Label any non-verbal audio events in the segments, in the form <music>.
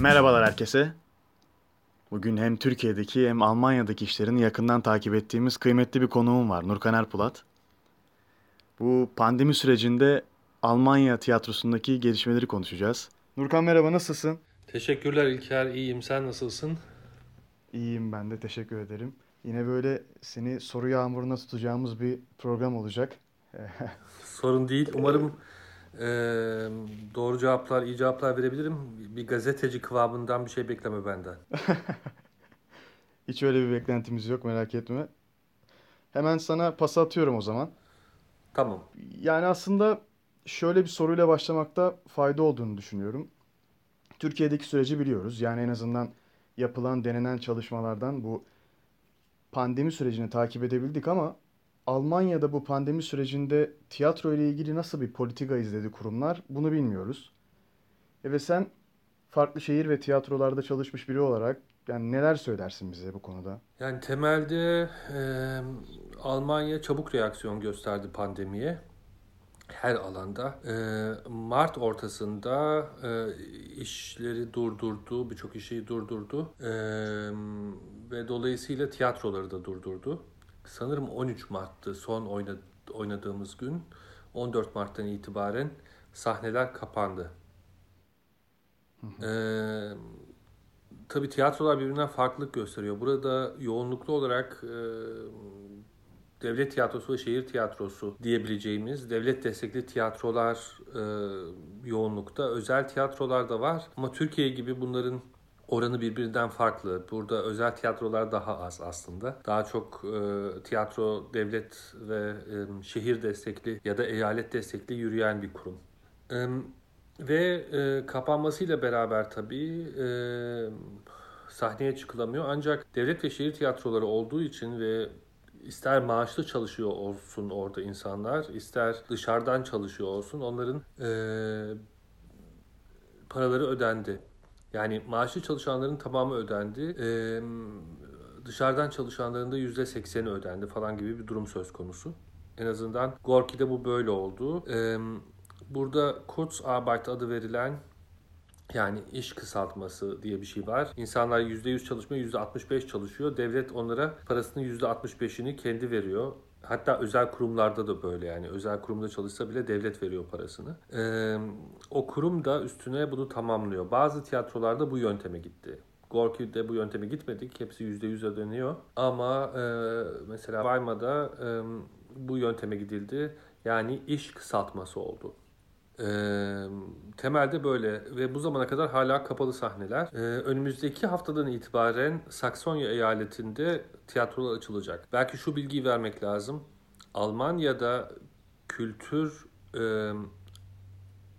Merhabalar herkese. Bugün hem Türkiye'deki hem Almanya'daki işlerini yakından takip ettiğimiz kıymetli bir konuğum var. Nurkan Erpulat. Bu pandemi sürecinde Almanya tiyatrosundaki gelişmeleri konuşacağız. Nurkan merhaba nasılsın? Teşekkürler İlker. İyiyim. Sen nasılsın? İyiyim ben de teşekkür ederim. Yine böyle seni soru yağmuruna tutacağımız bir program olacak. Sorun değil. Umarım e, doğru cevaplar, iyi cevaplar verebilirim. Bir gazeteci kıvamından bir şey bekleme benden. <laughs> Hiç öyle bir beklentimiz yok merak etme. Hemen sana pas atıyorum o zaman. Tamam. Yani aslında şöyle bir soruyla başlamakta fayda olduğunu düşünüyorum. Türkiye'deki süreci biliyoruz. Yani en azından yapılan, denenen çalışmalardan bu pandemi sürecini takip edebildik ama Almanya'da bu pandemi sürecinde tiyatro ile ilgili nasıl bir politika izledi kurumlar bunu bilmiyoruz. E ve sen farklı şehir ve tiyatrolarda çalışmış biri olarak yani neler söylersin bize bu konuda? Yani temelde e, Almanya çabuk reaksiyon gösterdi pandemiye her alanda. E, Mart ortasında e, işleri durdurdu, birçok işi durdurdu e, ve dolayısıyla tiyatroları da durdurdu. Sanırım 13 Mart'tı son oynadığımız gün. 14 Mart'tan itibaren sahneler kapandı. Ee, tabii tiyatrolar birbirinden farklılık gösteriyor. Burada yoğunluklu olarak e, devlet tiyatrosu ve şehir tiyatrosu diyebileceğimiz devlet destekli tiyatrolar e, yoğunlukta. Özel tiyatrolar da var ama Türkiye gibi bunların oranı birbirinden farklı. Burada özel tiyatrolar daha az aslında. Daha çok e, tiyatro devlet ve e, şehir destekli ya da eyalet destekli yürüyen bir kurum. E, ve e, kapanmasıyla beraber tabii e, sahneye çıkılamıyor. Ancak devlet ve şehir tiyatroları olduğu için ve ister maaşlı çalışıyor olsun orada insanlar, ister dışarıdan çalışıyor olsun onların e, paraları ödendi. Yani maaşlı çalışanların tamamı ödendi. Ee, dışarıdan çalışanların da %80'i ödendi falan gibi bir durum söz konusu. En azından Gorki'de bu böyle oldu. Ee, burada Kurzarbeit adı verilen yani iş kısaltması diye bir şey var. İnsanlar %100 çalışmıyor, %65 çalışıyor. Devlet onlara parasının %65'ini kendi veriyor. Hatta özel kurumlarda da böyle yani özel kurumda çalışsa bile devlet veriyor parasını. Ee, o kurum da üstüne bunu tamamlıyor. Bazı tiyatrolarda bu yönteme gitti. Gorki'de bu yönteme gitmedik. Hepsi %100 ödeniyor. Ama e, mesela Weima'da e, bu yönteme gidildi. Yani iş kısaltması oldu. E, temelde böyle ve bu zamana kadar hala kapalı sahneler. E, önümüzdeki haftadan itibaren Saksonya eyaletinde tiyatrolar açılacak. Belki şu bilgiyi vermek lazım. Almanya'da kültür, e,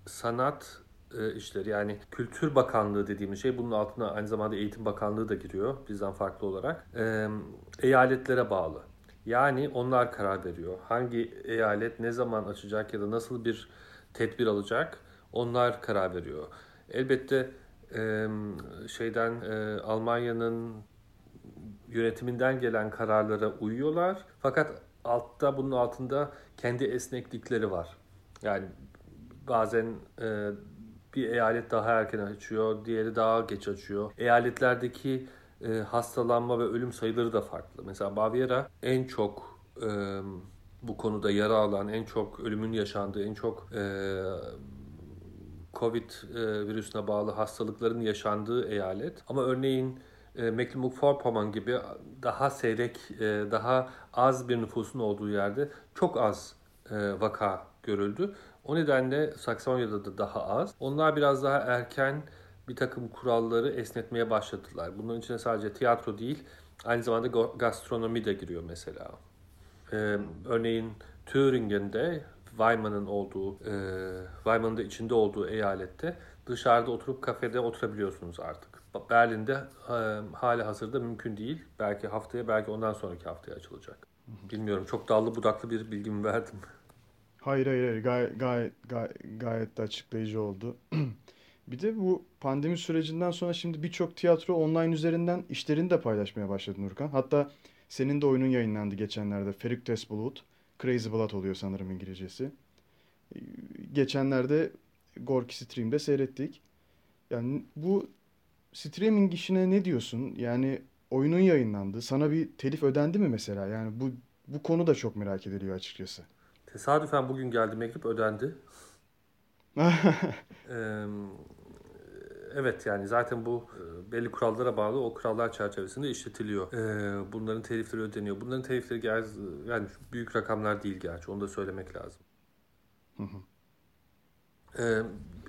sanat e, işleri yani Kültür Bakanlığı dediğimiz şey bunun altına aynı zamanda Eğitim Bakanlığı da giriyor bizden farklı olarak. E, eyaletlere bağlı. Yani onlar karar veriyor. Hangi eyalet ne zaman açacak ya da nasıl bir tedbir alacak onlar karar veriyor. Elbette şeyden Almanya'nın yönetiminden gelen kararlara uyuyorlar. Fakat altta bunun altında kendi esneklikleri var. Yani bazen bir eyalet daha erken açıyor, diğeri daha geç açıyor. Eyaletlerdeki hastalanma ve ölüm sayıları da farklı. Mesela Baviera en çok bu konuda yara alan, en çok ölümün yaşandığı, en çok e, Covid e, virüsüne bağlı hastalıkların yaşandığı eyalet. Ama örneğin e, Mecklenburg-Vorpommern gibi daha seyrek, e, daha az bir nüfusun olduğu yerde çok az e, vaka görüldü. O nedenle Saksonya'da da daha az. Onlar biraz daha erken bir takım kuralları esnetmeye başladılar. Bunların içine sadece tiyatro değil, aynı zamanda gastronomi de giriyor mesela. Ee, örneğin Thüringen'de Weimann'ın olduğu, e, Weimann'ın da içinde olduğu eyalette dışarıda oturup kafede oturabiliyorsunuz artık. Berlin'de e, hali hazırda mümkün değil. Belki haftaya, belki ondan sonraki haftaya açılacak. Bilmiyorum. Çok dallı budaklı bir bilgimi <laughs> verdim. Hayır hayır hayır gayet gayet gayet, gayet de açıklayıcı oldu. <clears throat> bir de bu pandemi sürecinden sonra şimdi birçok tiyatro online üzerinden işlerini de paylaşmaya başladı Nurkan. Hatta senin de oyunun yayınlandı geçenlerde. Ferictes Blood. Crazy Blood oluyor sanırım İngilizcesi. Geçenlerde Gorky Stream'de seyrettik. Yani bu streaming işine ne diyorsun? Yani oyunun yayınlandı. Sana bir telif ödendi mi mesela? Yani bu bu konu da çok merak ediliyor açıkçası. Tesadüfen bugün geldi mektup ödendi. <laughs> Ee, evet yani zaten bu e, belli kurallara bağlı o kurallar çerçevesinde işletiliyor. Ee, bunların telifleri ödeniyor. Bunların telifleri yani büyük rakamlar değil gerçi onu da söylemek lazım. Ee,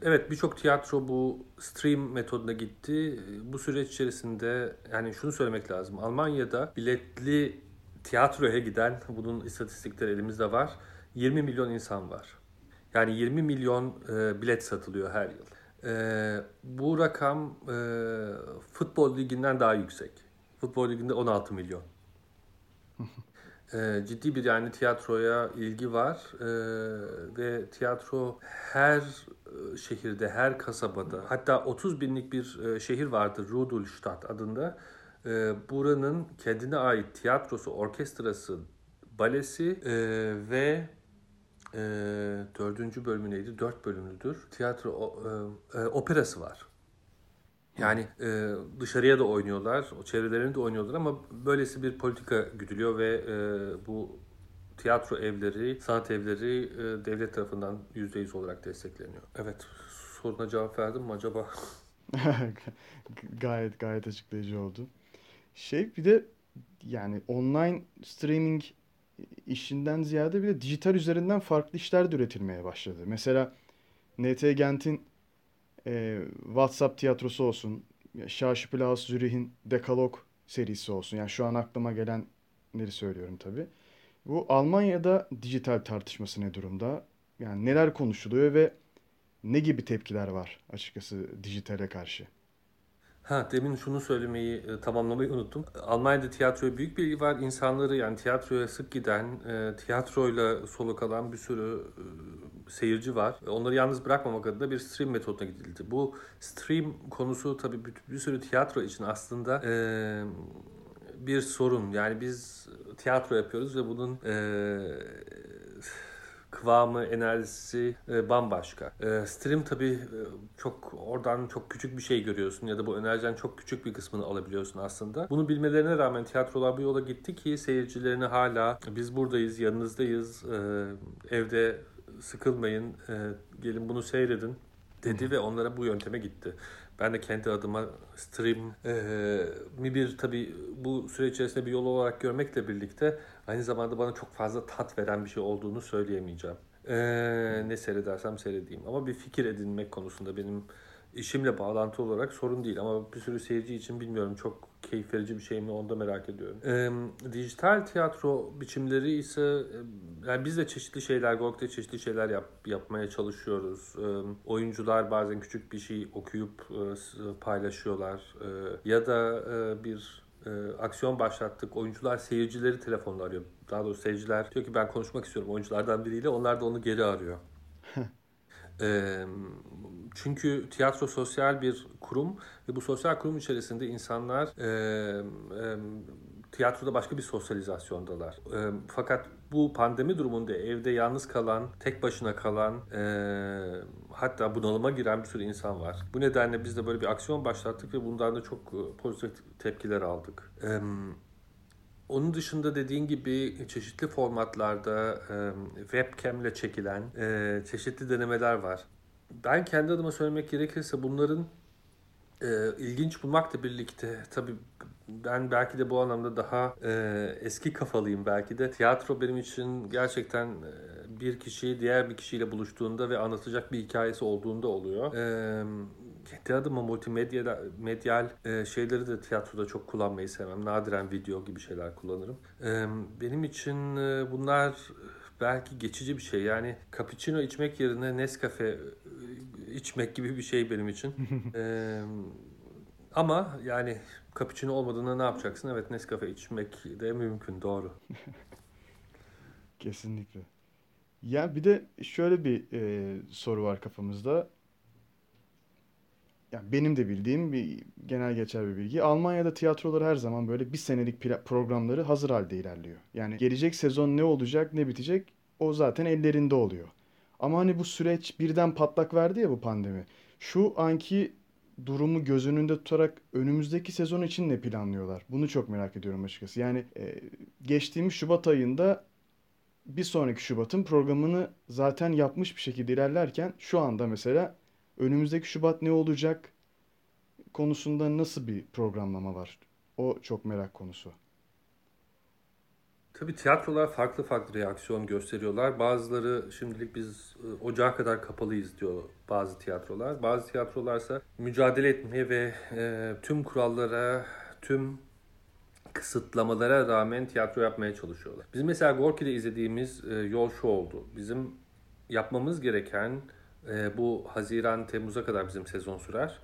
evet birçok tiyatro bu stream metoduna gitti. Bu süreç içerisinde yani şunu söylemek lazım. Almanya'da biletli tiyatroya giden bunun istatistikleri elimizde var. 20 milyon insan var. Yani 20 milyon e, bilet satılıyor her yıl. E, bu rakam e, futbol liginden daha yüksek. Futbol liginde 16 milyon. <laughs> e, ciddi bir yani tiyatroya ilgi var e, ve tiyatro her e, şehirde, her kasabada hatta 30 binlik bir e, şehir vardır Rudolstadt adında. E, buranın kendine ait tiyatrosu, orkestrası, balesi e, ve e, dördüncü bölümü neydi? Dört bölümlüdür. Tiyatro o, e, e, operası var. Yani e, dışarıya da oynuyorlar, o çevrelerinde de oynuyorlar ama böylesi bir politika güdülüyor ve e, bu tiyatro evleri, sanat evleri e, devlet tarafından yüzde yüz olarak destekleniyor. Evet, soruna cevap verdim mi acaba? <laughs> Gayet gayet açıklayıcı oldu. Şey bir de yani online streaming işinden ziyade bir de dijital üzerinden farklı işler de üretilmeye başladı. Mesela NT Gent'in e, WhatsApp tiyatrosu olsun, Schauspielhaus Zürih'in Dekalog serisi olsun. Yani şu an aklıma gelenleri söylüyorum tabii. Bu Almanya'da dijital tartışması ne durumda? Yani neler konuşuluyor ve ne gibi tepkiler var açıkçası dijitale karşı? Ha, demin şunu söylemeyi, e, tamamlamayı unuttum. Almanya'da tiyatroya büyük bir ilgi var. İnsanları yani tiyatroya sık giden, e, tiyatroyla soluk alan bir sürü e, seyirci var. Onları yalnız bırakmamak adına bir stream metoduna gidildi. Bu stream konusu tabii bir, sürü tiyatro için aslında bir sorun. Yani biz tiyatro yapıyoruz ve bunun kıvamı, enerjisi e, bambaşka. E, stream tabii e, çok oradan çok küçük bir şey görüyorsun ya da bu enerjiden çok küçük bir kısmını alabiliyorsun aslında. Bunu bilmelerine rağmen tiyatrolar bu yola gitti ki seyircilerini hala biz buradayız, yanınızdayız, e, evde sıkılmayın, e, gelin bunu seyredin dedi ve onlara bu yönteme gitti. Ben de kendi adıma stream e, mi bir tabii bu süre içerisinde bir yol olarak görmekle birlikte aynı zamanda bana çok fazla tat veren bir şey olduğunu söyleyemeyeceğim. E, ne seyredersem seyredeyim. Ama bir fikir edinmek konusunda benim işimle bağlantı olarak sorun değil. Ama bir sürü seyirci için bilmiyorum çok keyif verici bir şey mi onu da merak ediyorum. E, dijital tiyatro biçimleri ise yani biz de çeşitli şeyler, Gork'ta çeşitli şeyler yap, yapmaya çalışıyoruz. E, oyuncular bazen küçük bir şey okuyup e, paylaşıyorlar. E, ya da e, bir e, aksiyon başlattık. Oyuncular seyircileri telefonla arıyor. Daha doğrusu seyirciler diyor ki ben konuşmak istiyorum oyunculardan biriyle. Onlar da onu geri arıyor. Çünkü tiyatro sosyal bir kurum ve bu sosyal kurum içerisinde insanlar e, e, tiyatroda başka bir sosyalizasyondalar. E, fakat bu pandemi durumunda evde yalnız kalan, tek başına kalan, e, hatta bunalıma giren bir sürü insan var. Bu nedenle biz de böyle bir aksiyon başlattık ve bundan da çok pozitif tepkiler aldık. E, onun dışında dediğin gibi çeşitli formatlarda e, webcam ile çekilen e, çeşitli denemeler var. Ben kendi adıma söylemek gerekirse bunların e, ilginç bulmakla birlikte tabii ben belki de bu anlamda daha e, eski kafalıyım belki de. Tiyatro benim için gerçekten e, bir kişi diğer bir kişiyle buluştuğunda ve anlatacak bir hikayesi olduğunda oluyor. E, kendi adıma multimedya medyal e, şeyleri de tiyatroda çok kullanmayı sevmem. Nadiren video gibi şeyler kullanırım. E, benim için e, bunlar belki geçici bir şey. Yani cappuccino içmek yerine Nescafe e, içmek gibi bir şey benim için. ee, <laughs> ama yani cappuccino olmadığında ne yapacaksın? Evet Nescafe içmek de mümkün doğru. <laughs> Kesinlikle. Ya bir de şöyle bir e, soru var kafamızda. Yani benim de bildiğim bir genel geçer bir bilgi. Almanya'da tiyatrolar her zaman böyle bir senelik programları hazır halde ilerliyor. Yani gelecek sezon ne olacak, ne bitecek o zaten ellerinde oluyor. Ama hani bu süreç birden patlak verdi ya bu pandemi. Şu anki durumu göz önünde tutarak önümüzdeki sezon için ne planlıyorlar? Bunu çok merak ediyorum açıkçası. Yani e, geçtiğimiz Şubat ayında bir sonraki Şubat'ın programını zaten yapmış bir şekilde ilerlerken şu anda mesela önümüzdeki Şubat ne olacak konusunda nasıl bir programlama var? O çok merak konusu. Tabii tiyatrolar farklı farklı reaksiyon gösteriyorlar. Bazıları şimdilik biz e, ocağa kadar kapalıyız diyor bazı tiyatrolar. Bazı tiyatrolarsa mücadele etmeye ve e, tüm kurallara, tüm kısıtlamalara rağmen tiyatro yapmaya çalışıyorlar. Bizim mesela Gorki'de izlediğimiz e, yol şu oldu. Bizim yapmamız gereken e, bu Haziran Temmuz'a kadar bizim sezon sürer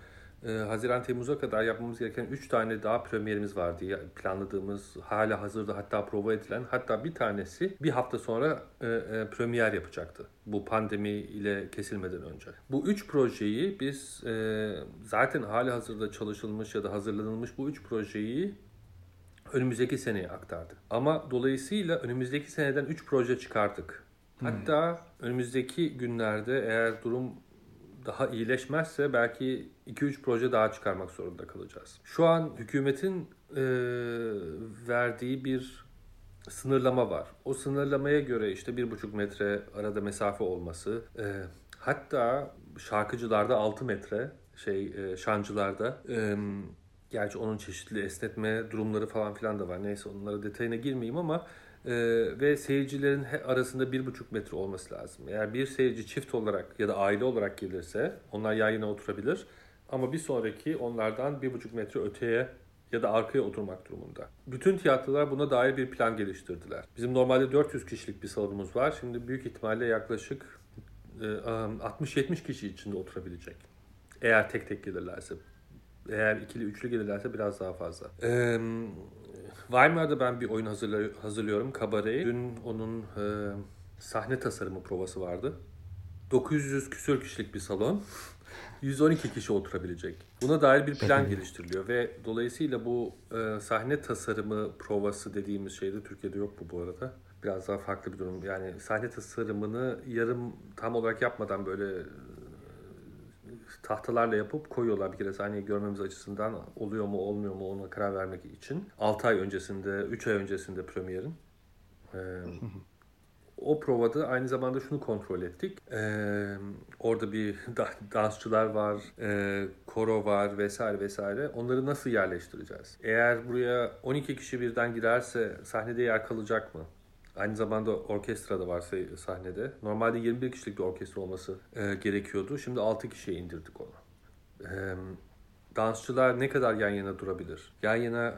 e, Haziran Temmuz'a kadar yapmamız gereken 3 tane daha premierimiz vardı. Planladığımız, hala hazırda hatta prova edilen. Hatta bir tanesi bir hafta sonra e, e, premier yapacaktı. Bu pandemi ile kesilmeden önce. Bu üç projeyi biz e, zaten hali hazırda çalışılmış ya da hazırlanılmış bu üç projeyi önümüzdeki seneye aktardı. Ama dolayısıyla önümüzdeki seneden 3 proje çıkardık. Hatta önümüzdeki günlerde eğer durum daha iyileşmezse belki 2-3 proje daha çıkarmak zorunda kalacağız. Şu an hükümetin e, verdiği bir sınırlama var. O sınırlamaya göre işte 1,5 metre arada mesafe olması, e, hatta şarkıcılarda 6 metre, şey e, şancılarda e, Gerçi onun çeşitli esnetme durumları falan filan da var. Neyse onlara detayına girmeyeyim ama e, ve seyircilerin arasında bir buçuk metre olması lazım. Eğer bir seyirci çift olarak ya da aile olarak gelirse onlar yan yana oturabilir. Ama bir sonraki onlardan bir buçuk metre öteye ya da arkaya oturmak durumunda. Bütün tiyatrolar buna dair bir plan geliştirdiler. Bizim normalde 400 kişilik bir salonumuz var. Şimdi büyük ihtimalle yaklaşık 60-70 e, kişi içinde oturabilecek. Eğer tek tek gelirlerse. Eğer ikili üçlü gelirlerse biraz daha fazla. Ee, Weimar'da ben bir oyun hazırlıyorum. Kabare'yi. Dün onun e, sahne tasarımı provası vardı. 900 küsür kişilik bir salon. <laughs> 112 kişi oturabilecek. Buna dair bir plan geliştiriliyor ve dolayısıyla bu e, sahne tasarımı provası dediğimiz şeyde Türkiye'de yok bu bu arada. Biraz daha farklı bir durum. Yani sahne tasarımını yarım tam olarak yapmadan böyle tahtalarla yapıp koyuyorlar bir kere sahneyi görmemiz açısından oluyor mu olmuyor mu ona karar vermek için. 6 ay öncesinde, 3 ay öncesinde premierin. Ee, o provada aynı zamanda şunu kontrol ettik. Ee, orada bir <laughs> dansçılar var, e, koro var vesaire vesaire. Onları nasıl yerleştireceğiz? Eğer buraya 12 kişi birden girerse sahnede yer kalacak mı? Aynı zamanda orkestra da var sahnede. Normalde 21 kişilik bir orkestra olması e, gerekiyordu. Şimdi 6 kişiye indirdik onu. E, dansçılar ne kadar yan yana durabilir? Yan yana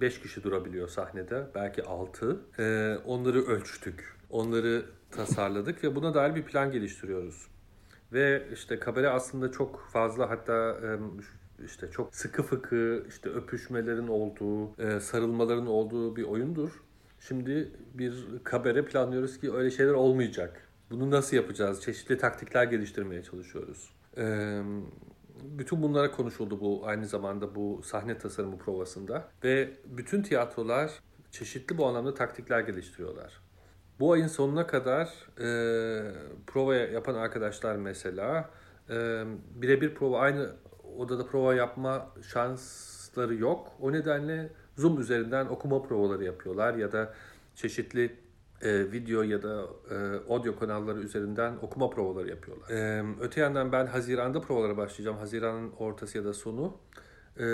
5 e, kişi durabiliyor sahnede. Belki 6. E, onları ölçtük. Onları tasarladık ve buna dair bir plan geliştiriyoruz. Ve işte kabare aslında çok fazla hatta işte çok sıkı fıkı işte öpüşmelerin olduğu, e, sarılmaların olduğu bir oyundur. Şimdi bir kabere planlıyoruz ki öyle şeyler olmayacak. Bunu nasıl yapacağız? Çeşitli taktikler geliştirmeye çalışıyoruz. Ee, bütün bunlara konuşuldu bu aynı zamanda bu sahne tasarımı provasında ve bütün tiyatrolar çeşitli bu anlamda taktikler geliştiriyorlar. Bu ayın sonuna kadar e, prova yapan arkadaşlar mesela e, birebir prova aynı odada prova yapma şansları yok. O nedenle Zoom üzerinden okuma provaları yapıyorlar ya da çeşitli e, video ya da e, audio kanalları üzerinden okuma provaları yapıyorlar. E, öte yandan ben Haziran'da provalara başlayacağım. Haziran'ın ortası ya da sonu. E,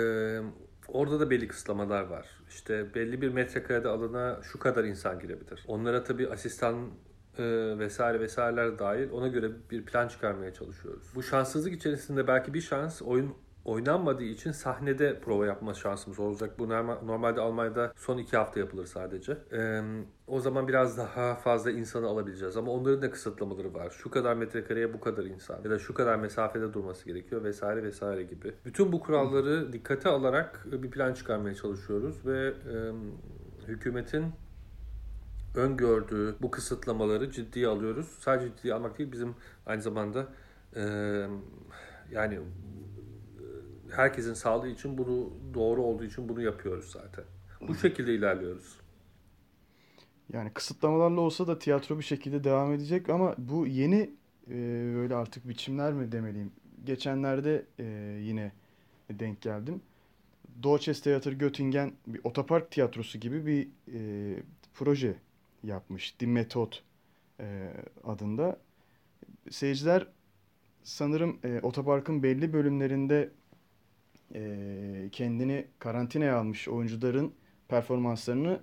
orada da belli kısıtlamalar var. İşte belli bir metrekarede alana şu kadar insan girebilir. Onlara tabii asistan e, vesaire vesaireler dahil ona göre bir plan çıkarmaya çalışıyoruz. Bu şanssızlık içerisinde belki bir şans oyun oynanmadığı için sahnede prova yapma şansımız olacak. Bu normalde Almanya'da son iki hafta yapılır sadece. Ee, o zaman biraz daha fazla insanı alabileceğiz ama onların da kısıtlamaları var. Şu kadar metrekareye bu kadar insan ya da şu kadar mesafede durması gerekiyor vesaire vesaire gibi. Bütün bu kuralları dikkate alarak bir plan çıkarmaya çalışıyoruz ve e, hükümetin öngördüğü bu kısıtlamaları ciddiye alıyoruz. Sadece ciddiye almak değil bizim aynı zamanda e, yani herkesin sağlığı için bunu doğru olduğu için bunu yapıyoruz zaten. Bu şekilde ilerliyoruz. Yani kısıtlamalarla olsa da tiyatro bir şekilde devam edecek ama bu yeni e, böyle artık biçimler mi demeliyim. Geçenlerde e, yine denk geldim. Deutsches Theater Göttingen bir otopark tiyatrosu gibi bir e, proje yapmış. Die Method e, adında. Seyirciler sanırım e, otoparkın belli bölümlerinde e, kendini karantinaya almış oyuncuların performanslarını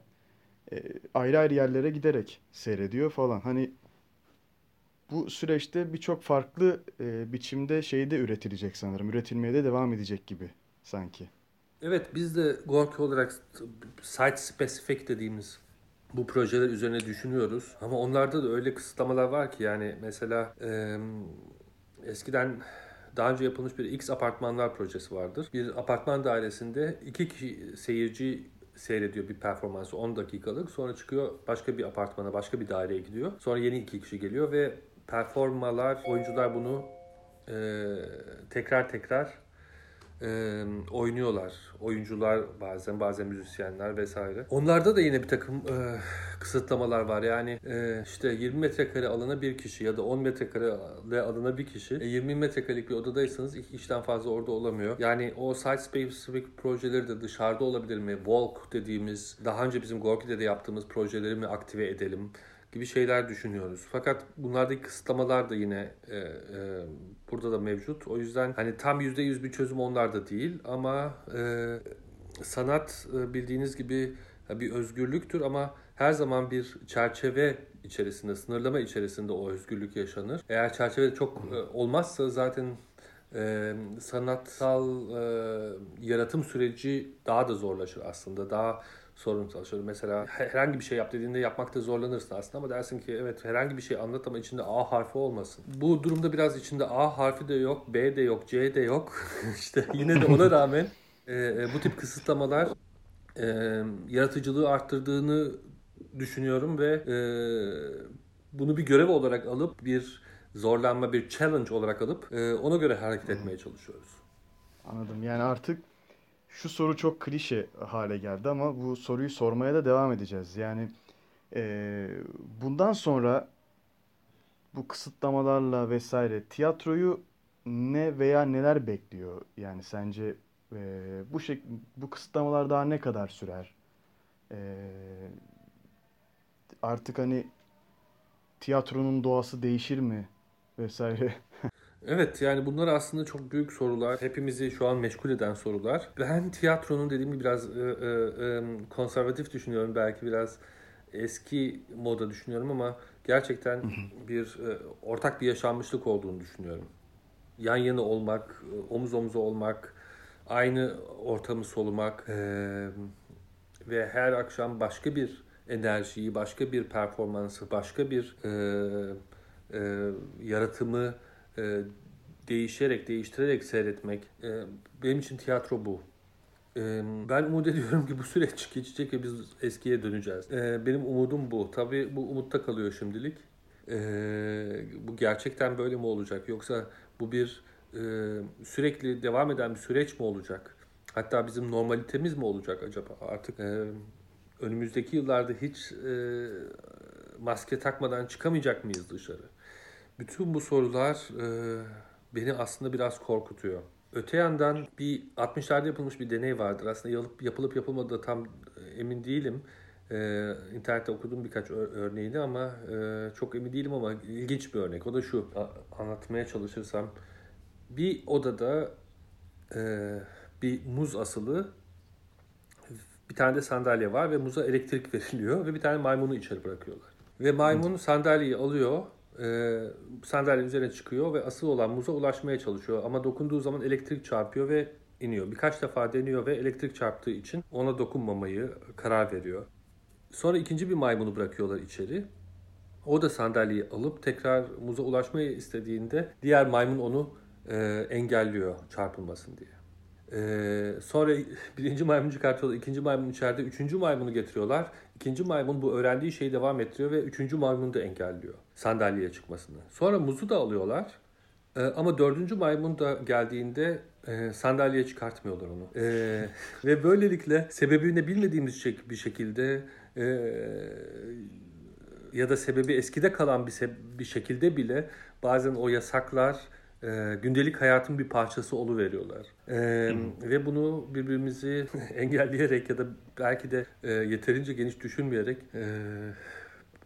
e, ayrı ayrı yerlere giderek seyrediyor falan. Hani bu süreçte birçok farklı e, biçimde şey de üretilecek sanırım. Üretilmeye de devam edecek gibi sanki. Evet biz de Gorki olarak site specific dediğimiz bu projeler üzerine düşünüyoruz. Ama onlarda da öyle kısıtlamalar var ki yani mesela e, eskiden daha önce yapılmış bir X apartmanlar projesi vardır. Bir apartman dairesinde iki kişi seyirci seyrediyor bir performansı 10 dakikalık. Sonra çıkıyor başka bir apartmana, başka bir daireye gidiyor. Sonra yeni iki kişi geliyor ve performalar, oyuncular bunu e, tekrar tekrar e, oynuyorlar. Oyuncular bazen bazen müzisyenler vesaire. Onlarda da yine bir takım e, kısıtlamalar var. Yani e, işte 20 metrekare alana bir kişi ya da 10 metrekare alana bir kişi. E, 20 metrekarelik bir odadaysanız iki kişiden fazla orada olamıyor. Yani o site specific projeleri de dışarıda olabilir mi? Walk dediğimiz daha önce bizim Gorki'de de yaptığımız projeleri mi aktive edelim? Gibi şeyler düşünüyoruz. Fakat bunlardaki kısıtlamalar da yine e, e, burada da mevcut. O yüzden hani tam yüzde yüz bir çözüm onlarda değil ama e, sanat e, bildiğiniz gibi bir özgürlüktür ama her zaman bir çerçeve içerisinde, sınırlama içerisinde o özgürlük yaşanır. Eğer çerçeve çok e, olmazsa zaten e, sanatsal e, yaratım süreci daha da zorlaşır aslında. Daha sorunsal. Şöyle mesela herhangi bir şey yap dediğinde yapmakta zorlanırsın aslında ama dersin ki evet herhangi bir şey anlat ama içinde A harfi olmasın. Bu durumda biraz içinde A harfi de yok, B de yok, C de yok. <laughs> işte yine de ona rağmen e, e, bu tip kısıtlamalar e, yaratıcılığı arttırdığını düşünüyorum ve e, bunu bir görev olarak alıp bir zorlanma, bir challenge olarak alıp e, ona göre hareket etmeye çalışıyoruz. Anladım. Yani artık şu soru çok klişe hale geldi ama bu soruyu sormaya da devam edeceğiz. Yani e, bundan sonra bu kısıtlamalarla vesaire tiyatroyu ne veya neler bekliyor? Yani sence e, bu şey bu kısıtlamalar daha ne kadar sürer? E, artık hani tiyatronun doğası değişir mi vesaire? <laughs> Evet yani bunlar aslında çok büyük sorular. Hepimizi şu an meşgul eden sorular. Ben tiyatronun dediğim gibi biraz e, e, konservatif düşünüyorum. Belki biraz eski moda düşünüyorum ama gerçekten bir e, ortak bir yaşanmışlık olduğunu düşünüyorum. Yan yana olmak, omuz omuza olmak, aynı ortamı solumak e, ve her akşam başka bir enerjiyi, başka bir performansı, başka bir e, e, yaratımı e, değişerek, değiştirerek seyretmek. E, benim için tiyatro bu. E, ben umut ediyorum ki bu süreç geçecek ve biz eskiye döneceğiz. E, benim umudum bu. Tabii bu umutta kalıyor şimdilik. E, bu gerçekten böyle mi olacak? Yoksa bu bir e, sürekli devam eden bir süreç mi olacak? Hatta bizim normalitemiz mi olacak acaba? Artık e, önümüzdeki yıllarda hiç e, maske takmadan çıkamayacak mıyız dışarı? Bütün bu sorular e, beni aslında biraz korkutuyor. Öte yandan bir 60'larda yapılmış bir deney vardır. Aslında yapılıp, yapılıp yapılmadığı da tam e, emin değilim. Ee, internette okudum birkaç örneğini ama e, çok emin değilim ama ilginç bir örnek. O da şu, anlatmaya çalışırsam. Bir odada e, bir muz asılı bir tane de sandalye var ve muza elektrik veriliyor ve bir tane maymunu içeri bırakıyorlar. Ve maymun sandalyeyi alıyor e, sandalye üzerine çıkıyor ve asıl olan muza ulaşmaya çalışıyor. Ama dokunduğu zaman elektrik çarpıyor ve iniyor. Birkaç defa deniyor ve elektrik çarptığı için ona dokunmamayı karar veriyor. Sonra ikinci bir maymunu bırakıyorlar içeri. O da sandalyeyi alıp tekrar muza ulaşmayı istediğinde diğer maymun onu e, engelliyor çarpılmasın diye. Ee, sonra <laughs> birinci maymunu çıkartıyorlar, ikinci maymun içeride, üçüncü maymunu getiriyorlar. İkinci maymun bu öğrendiği şeyi devam ettiriyor ve üçüncü maymunu da engelliyor sandalyeye çıkmasını. Sonra muzu da alıyorlar ee, ama dördüncü maymun da geldiğinde e, sandalyeye çıkartmıyorlar onu. Ee, <laughs> ve böylelikle sebebini bilmediğimiz bir şekilde e, ya da sebebi eskide kalan bir, bir şekilde bile bazen o yasaklar e, gündelik hayatın bir parçası oluveriyorlar. E, ve bunu birbirimizi <laughs> engelleyerek ya da belki de e, yeterince geniş düşünmeyerek e,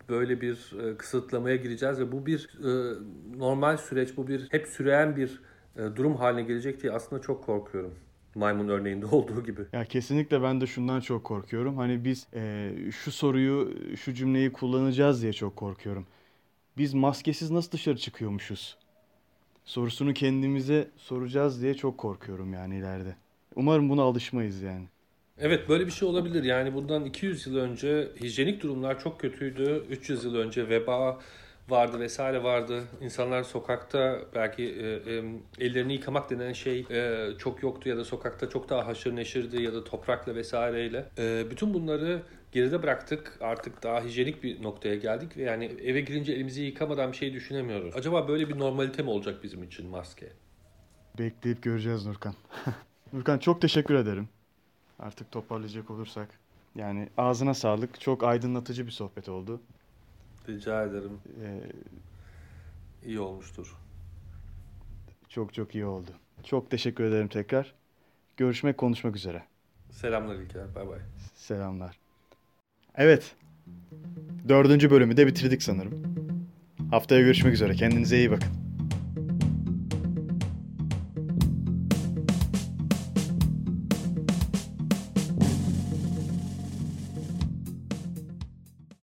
böyle bir e, kısıtlamaya gireceğiz ve bu bir e, normal süreç, bu bir hep süren bir e, durum haline gelecek diye aslında çok korkuyorum. Maymun örneğinde <laughs> olduğu gibi. Ya kesinlikle ben de şundan çok korkuyorum. Hani biz e, şu soruyu, şu cümleyi kullanacağız diye çok korkuyorum. Biz maskesiz nasıl dışarı çıkıyormuşuz? Sorusunu kendimize soracağız diye çok korkuyorum yani ileride. Umarım buna alışmayız yani. Evet böyle bir şey olabilir. Yani bundan 200 yıl önce hijyenik durumlar çok kötüydü. 300 yıl önce veba vardı vesaire vardı. İnsanlar sokakta belki e, e, ellerini yıkamak denen şey e, çok yoktu ya da sokakta çok daha haşır neşirdi ya da toprakla vesaireyle. E, bütün bunları geride bıraktık. Artık daha hijyenik bir noktaya geldik ve yani eve girince elimizi yıkamadan bir şey düşünemiyoruz. Acaba böyle bir normalite mi olacak bizim için maske? Bekleyip göreceğiz Nurkan. <laughs> Nurkan çok teşekkür ederim. Artık toparlayacak olursak. Yani ağzına sağlık. Çok aydınlatıcı bir sohbet oldu. Rica ederim. Ee, İyi olmuştur. çok çok iyi oldu. Çok teşekkür ederim tekrar. Görüşmek, konuşmak üzere. Selamlar İlker. Bay bay. Selamlar. Evet. Dördüncü bölümü de bitirdik sanırım. Haftaya görüşmek üzere. Kendinize iyi bakın.